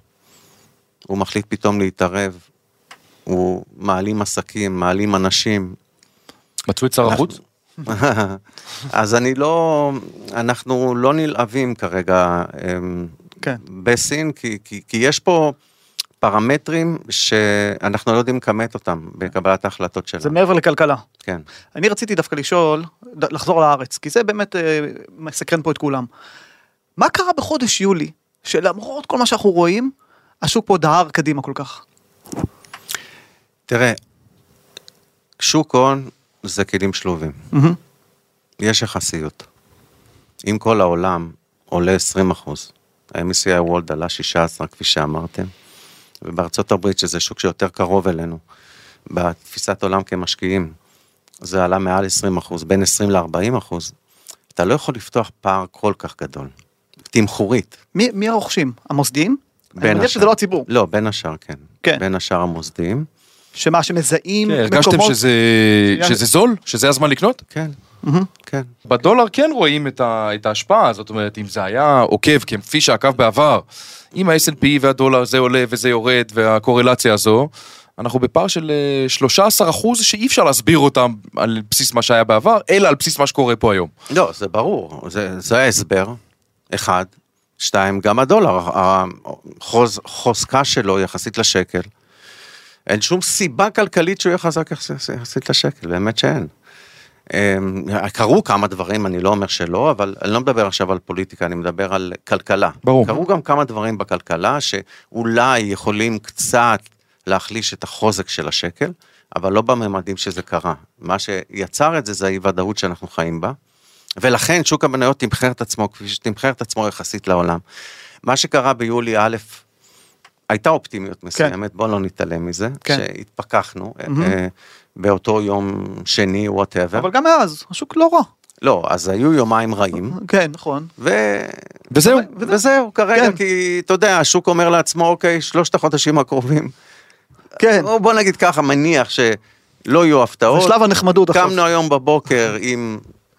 הוא מחליט פתאום להתערב, הוא מעלים עסקים, מעלים אנשים, מצאו את שר החוץ? אז אני לא, אנחנו לא נלהבים כרגע אמ, כן. בסין, כי, כי, כי יש פה פרמטרים שאנחנו לא יודעים לכמת אותם בקבלת ההחלטות שלנו. זה מעבר לכלכלה. כן. אני רציתי דווקא לשאול, לחזור לארץ, כי זה באמת אה, מסקרן פה את כולם. מה קרה בחודש יולי, שלמרות כל מה שאנחנו רואים, השוק פה דהר קדימה כל כך? תראה, שוק הון זה כלים שלובים. מהמם. יש יחסיות. אם כל העולם עולה 20 אחוז, ה-MSCI World עלה 16 כפי שאמרתם, ובארצות הברית שזה שוק שיותר קרוב אלינו, בתפיסת עולם כמשקיעים, זה עלה מעל 20 אחוז, בין 20 ל-40 אחוז, אתה לא יכול לפתוח פער כל כך גדול, תמחורית. מי, מי הרוכשים? המוסדיים? אני בין השאר. שזה לא הציבור. לא, בין השאר כן. כן. בין השאר המוסדיים, שמה, שמזהים כן, הרגשתם מקומות... שזה שזה זול? שזה הזמן לקנות? כן. כן. בדולר כן רואים את, ה, את ההשפעה, זאת אומרת, אם זה היה עוקב כפי שעקב בעבר, אם ה-S&P והדולר זה עולה וזה יורד והקורלציה הזו, אנחנו בפער של אה, 13 אחוז שאי אפשר להסביר אותם על בסיס מה שהיה בעבר, אלא על בסיס מה שקורה פה היום. לא, זה ברור, זה, זה ההסבר, אחד. שתיים, גם הדולר, החוז, חוזקה שלו יחסית לשקל. אין שום סיבה כלכלית שהוא יהיה חזק יחס- יחסית לשקל, באמת שאין. אמ, קרו כמה דברים, אני לא אומר שלא, אבל אני לא מדבר עכשיו על פוליטיקה, אני מדבר על כלכלה. ברור. קרו גם כמה דברים בכלכלה שאולי יכולים קצת להחליש את החוזק של השקל, אבל לא בממדים שזה קרה. מה שיצר את זה זה האי ודאות שאנחנו חיים בה, ולכן שוק המניות תמחר את עצמו כפי שתמחר את עצמו יחסית לעולם. מה שקרה ביולי א', הייתה אופטימיות מסוימת, בוא לא נתעלם מזה, כן. שהתפכחנו מהמם. אה, באותו יום שני, וואטאבר. אבל גם מאז, השוק לא רע. לא, אז היו יומיים רעים, כן, נכון. ו... וזהו. וזהו, כרגע, כן. כי אתה יודע, השוק אומר לעצמו, אוקיי, שלושת החודשים הקרובים, כן, בוא- בוא נגיד ככה, מניח שלא יהיו זה הפתעות. שלב הנחמדות. קמנו היום בבוקר עם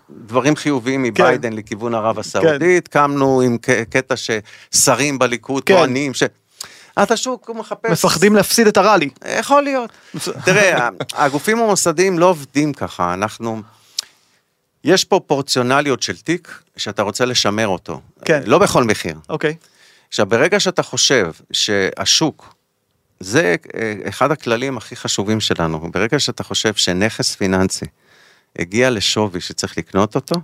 דברים חיוביים מביידן לכיוון ערב הסעודית, קמנו עם קטע ששרים בליכוד כן. טוענים ש... אז השוק מחפש... מפחדים להפסיד את הראלי. יכול להיות. תראה, הגופים המוסדיים לא עובדים ככה, אנחנו... יש פה פורציונליות של תיק שאתה רוצה לשמר אותו. כן. לא בכל מחיר. אוקיי. עכשיו, ברגע שאתה חושב שהשוק, זה אה, אחד הכללים הכי חשובים שלנו, ברגע שאתה חושב שנכס פיננסי הגיע לשווי שצריך לקנות אותו,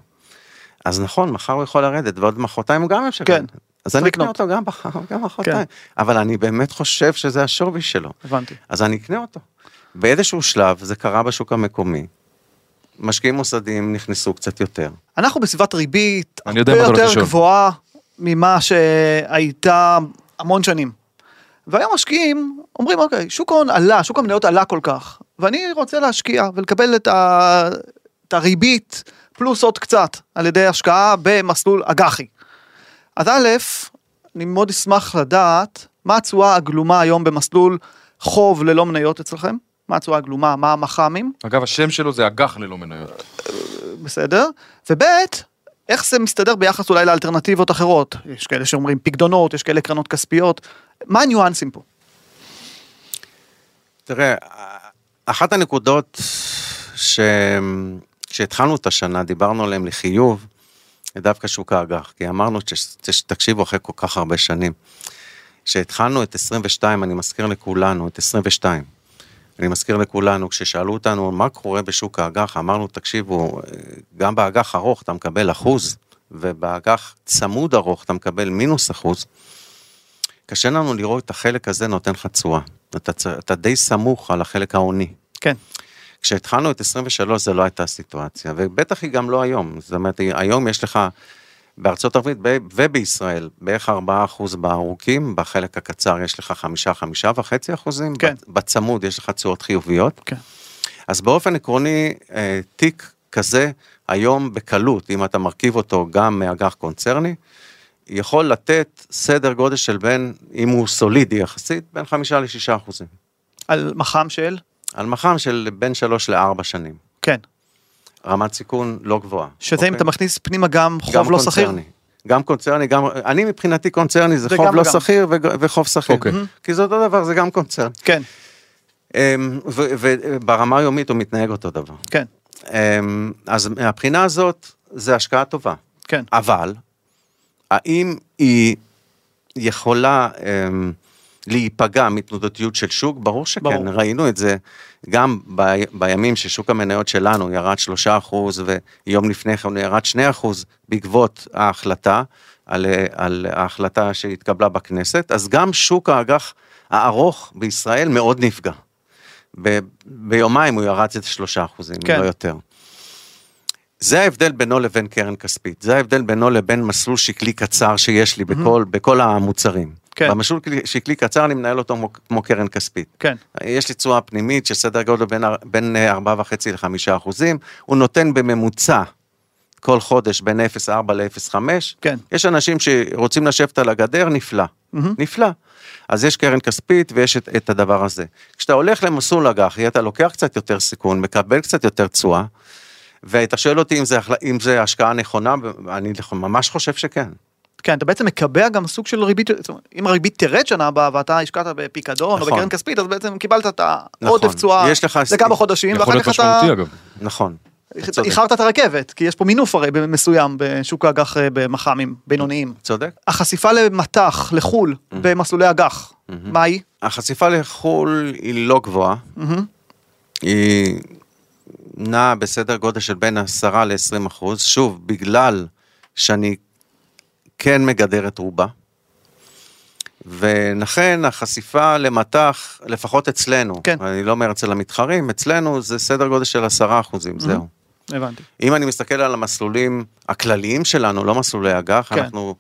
אז נכון, מחר הוא יכול לרדת, ועוד מחרתיים הוא גם אפשר. כן, לרדת. אז אני אקנה. אותו גם מחר, גם מחרתיים. כן. אבל אני באמת חושב שזה השווי שלו. הבנתי. אז אני אקנה אותו. באיזשהו שלב זה קרה בשוק המקומי. משקיעים מוסדיים נכנסו קצת יותר. אנחנו בסביבת ריבית אני יודע הרבה יותר. גבוהה ממה שהייתה המון שנים. והיום משקיעים אומרים אוקיי, שוק ההון עלה, שוק המניות עלה כל כך, ואני רוצה להשקיע ולקבל את, ה... את הריבית פלוס עוד קצת על ידי השקעה במסלול אג"חי. אז א', אני מאוד אשמח לדעת מה התשואה הגלומה היום במסלול חוב ללא מניות אצלכם, מה התשואה הגלומה, מה המח"מים, אגב, השם שלו זה אג"ח ללא מניות. בסדר, וב', איך זה מסתדר ביחס אולי לאלטרנטיבות אחרות, יש כאלה שאומרים פקדונות, יש כאלה קרנות כספיות, מה הניואנסים פה? תראה, אחת הנקודות ש... כשהתחלנו את השנה, דיברנו עליהם לחיוב, דווקא שוק האג"ח, כי אמרנו, תקשיבו אחרי כל כך הרבה שנים, כשהתחלנו את 22, אני מזכיר לכולנו, את 22, אני מזכיר לכולנו, כששאלו אותנו מה קורה בשוק האג"ח, אמרנו, תקשיבו, גם באג"ח ארוך אתה מקבל אחוז, ובאג"ח צמוד ארוך אתה מקבל מינוס אחוז. קשה לנו לראות את החלק הזה נותן לך תשואה. אתה, אתה די סמוך על החלק ההוני. כן, כשהתחלנו את 23 זה לא הייתה סיטואציה, ובטח היא גם לא היום. זאת אומרת, היום יש לך בארצות הברית ובישראל בערך 4% בארוכים, בחלק הקצר יש לך 5-5.5 אחוזים, כן. בצמוד יש לך תשואות חיוביות. כן. אז באופן עקרוני, אה, תיק כזה היום בקלות, אם אתה מרכיב אותו גם מאג"ח קונצרני, יכול לתת סדר גודל של בין, אם הוא סולידי יחסית, בין 5 ל-6 אחוזים. על מח"ם של? על מח"ם של בין 3 ל-4 שנים. כן, רמת סיכון לא גבוהה. שזה אם אוקיי? אתה מכניס פנימה גם גם חוב לא שכיר? קונצרני. גם קונצרני, גם, אני מבחינתי קונצרני זה חוב גם לא. שכיר ו- וחוב שכיר. אוקיי. כי זה אותו דבר, זה גם קונצרן. כן, אמ, ו- וברמה היומית הוא מתנהג אותו דבר. כן, אמ, אז מהבחינה הזאת, זה השקעה טובה. כן, אבל, האם היא יכולה אמ, להיפגע מתנודתיות של שוק? ברור שכן, ברור. ראינו את זה גם ב, בימים ששוק המניות שלנו ירד 3% ויום לפני כן הוא ירד 2% בעקבות ההחלטה, על, על ההחלטה שהתקבלה בכנסת, אז גם שוק האג"ח הארוך בישראל מאוד נפגע. ב, ביומיים הוא ירד את 3%, כן. לא יותר. זה ההבדל בינו לבין קרן כספית, זה ההבדל בינו לבין מסלול שקלי קצר שיש לי בכל, בכל המוצרים. כן. במסלול שקלי קצר אני מנהל אותו כמו, קרן כספית. כן, יש לי תשואה פנימית של סדר גודל בין, בין 4.5 ל-5 אחוזים, הוא נותן בממוצע כל חודש בין 0.4 ל-0.5. כן. יש אנשים שרוצים לשבת על הגדר, נפלא, מהמם. נפלא. אז יש קרן כספית ויש את, את הדבר הזה. כשאתה הולך למסלול אג"חי, אתה לוקח קצת יותר סיכון, מקבל קצת יותר תשואה, ואתה שואל אותי אם זה, אם זה השקעה נכונה, אני ממש חושב שכן. כן, אתה בעצם מקבע גם סוג של ריבית, אם הריבית תרד שנה הבאה ואתה השקעת בפיקדון או נכון. בקרן כספית, אז בעצם קיבלת את נכון. העודף תשואה יש לך- לכמה חודשים, ואחר כך אתה. נכון. איחרת את הרכבת, כי יש פה מינוף הרי מסוים בשוק האג"ח אה, במח"מים בינוניים. צודק. החשיפה למטח, לחו"ל, במסלולי אג"ח, מה היא? החשיפה לחו"ל היא לא גבוהה, מהמם. היא נעה בסדר גודל של בין 10 ל-20 אחוז, שוב, בגלל שאני כן מגדר את רובה, ולכן החשיפה למטח, לפחות אצלנו, כן. אני לא אומר אצל המתחרים, אצלנו זה סדר גודל של 10 אחוזים, זהו. הבנתי. אם אני מסתכל על המסלולים הכלליים שלנו, לא מסלולי אג"ח, כן. אנחנו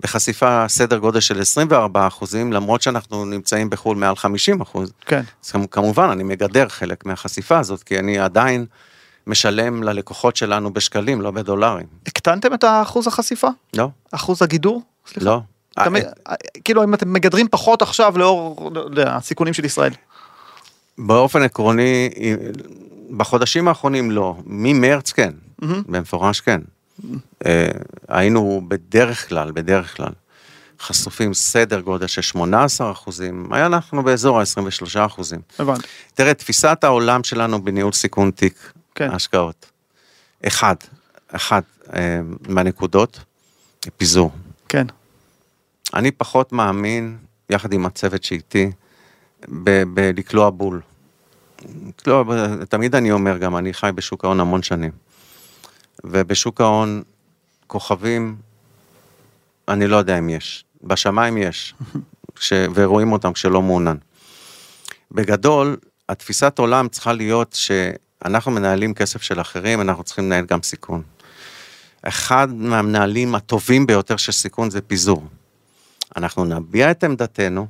בחשיפה סדר גודל של 24 אחוזים, למרות שאנחנו נמצאים בחו"ל מעל 50 אחוז. כן, אז כמ- כמובן, אני מגדר חלק מהחשיפה הזאת, כי אני עדיין משלם ללקוחות שלנו בשקלים, לא בדולרים. הקטנתם את אחוז החשיפה? לא, אחוז הגידור? סליחה. לא. אתה מ- אה, כאילו אם אתם מגדרים פחות עכשיו לאור לא הסיכונים של ישראל. באופן עקרוני, בחודשים האחרונים לא, ממרץ כן. במפורש כן. אה, היינו בדרך כלל, בדרך כלל, חשופים סדר גודל של 18 אחוזים, היה אנחנו באזור ה-23 אחוזים. הבנתי. תראה, תפיסת העולם שלנו בניהול סיכון תיק כן. השקעות. אחד, אחד אה, מהנקודות, פיזור. כן. אני פחות מאמין, יחד עם הצוות שאיתי, בלקלוע בול. ב- תמיד אני אומר גם, אני חי בשוק ההון המון שנים. ובשוק ההון, כוכבים, אני לא יודע אם יש. בשמיים יש, ש... ורואים אותם כשלא מעונן. בגדול, התפיסת עולם צריכה להיות שאנחנו מנהלים כסף של אחרים, אנחנו צריכים לנהל גם סיכון. אחד מהמנהלים הטובים ביותר של סיכון זה פיזור. אנחנו נביע את עמדתנו,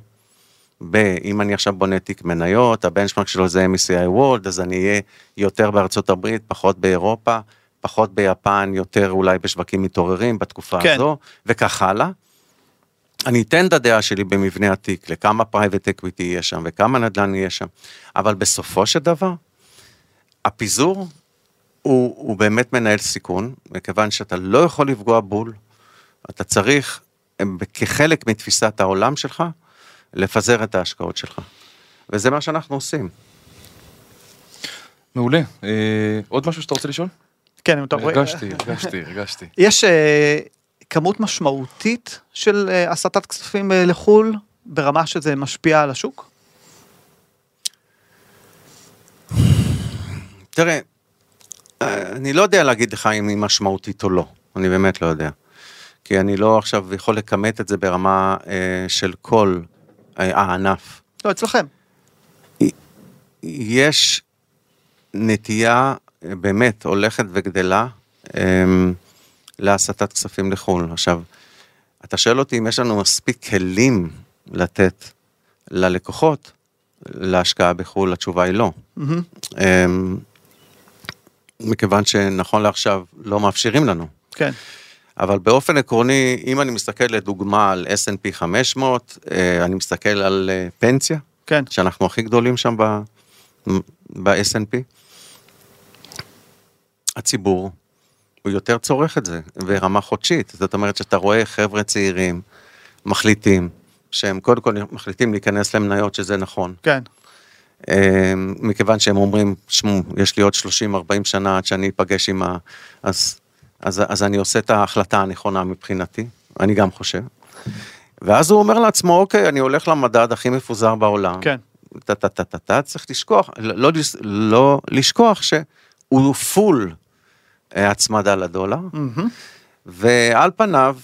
ב, אם אני עכשיו בונה תיק מניות, ה benchmark שלו זה MSCI World, אז אני אהיה יותר בארצות הברית, פחות באירופה, פחות ביפן, יותר אולי בשווקים מתעוררים בתקופה כן. הזו, וכך הלאה. אני אתן את הדעה שלי במבנה התיק, לכמה private equity יהיה שם וכמה נדל"ן יהיה שם, אבל בסופו של דבר, הפיזור הוא, הוא באמת מנהל סיכון, מכיוון שאתה לא יכול לפגוע בול, אתה צריך, כחלק מתפיסת העולם שלך, לפזר את ההשקעות שלך. וזה מה שאנחנו עושים. מעולה. אה, עוד משהו שאתה רוצה לשאול? כן, אם אתה רואה... הרגשתי, הרגשתי, הרגשתי. יש אה, כמות משמעותית של אה, הסטת כספים אה, לחו"ל, ברמה שזה משפיע על השוק? תראה, אה, אני לא יודע להגיד לך אם היא משמעותית או לא, אני באמת לא יודע. כי אני לא עכשיו יכול לכמת את זה ברמה אה, של כל אה, הענף. לא, אצלכם. יש נטייה אה, באמת הולכת וגדלה אה, להסטת כספים לחו"ל. עכשיו, אתה שואל אותי אם יש לנו מספיק כלים לתת ללקוחות להשקעה בחו"ל, התשובה היא לא. מהמם. אמ, מכיוון שנכון לעכשיו לא מאפשרים לנו. כן. אבל באופן עקרוני, אם אני מסתכל לדוגמה על S&P 500, אה, אני מסתכל על אה, פנסיה, כן. שאנחנו הכי גדולים שם ב- ב-S&P, הציבור הוא יותר צורך את זה ברמה חודשית. זאת אומרת שאתה רואה חבר'ה צעירים מחליטים, שהם קודם כל מחליטים להיכנס למניות, שזה נכון. כן. אה, מכיוון שהם אומרים, שמעו, יש לי עוד 30-40 שנה עד שאני אפגש עם ה... אז, אז, אז אני עושה את ההחלטה הנכונה מבחינתי, אני גם חושב. ואז הוא אומר לעצמו, אוקיי, אני הולך למדד הכי מפוזר בעולם. כן. טה טה טה טה טה, צריך לשכוח, לא, לא, לא לשכוח שהוא פול אה, הצמדה לדולר, מהמם. ועל פניו,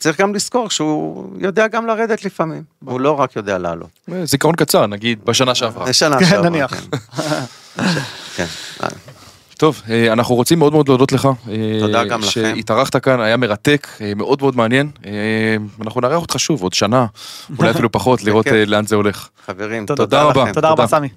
צריך גם לזכור שהוא יודע גם לרדת לפעמים, הוא לא רק יודע לעלות. אה, זיכרון קצר, נגיד, בשנה שעברה. זה שנה כן, שעברה, נניח. כן. כן. טוב, אה, אנחנו רוצים מאוד מאוד להודות לך. אה, תודה גם לכם. שהתארחת כאן, היה מרתק, אה, מאוד מאוד מעניין. אה, אנחנו נארח אותך שוב עוד שנה, אולי אפילו פחות, לראות. אה, לאן זה הולך. חברים, תודה רבה. לכם. תודה רבה. סמי.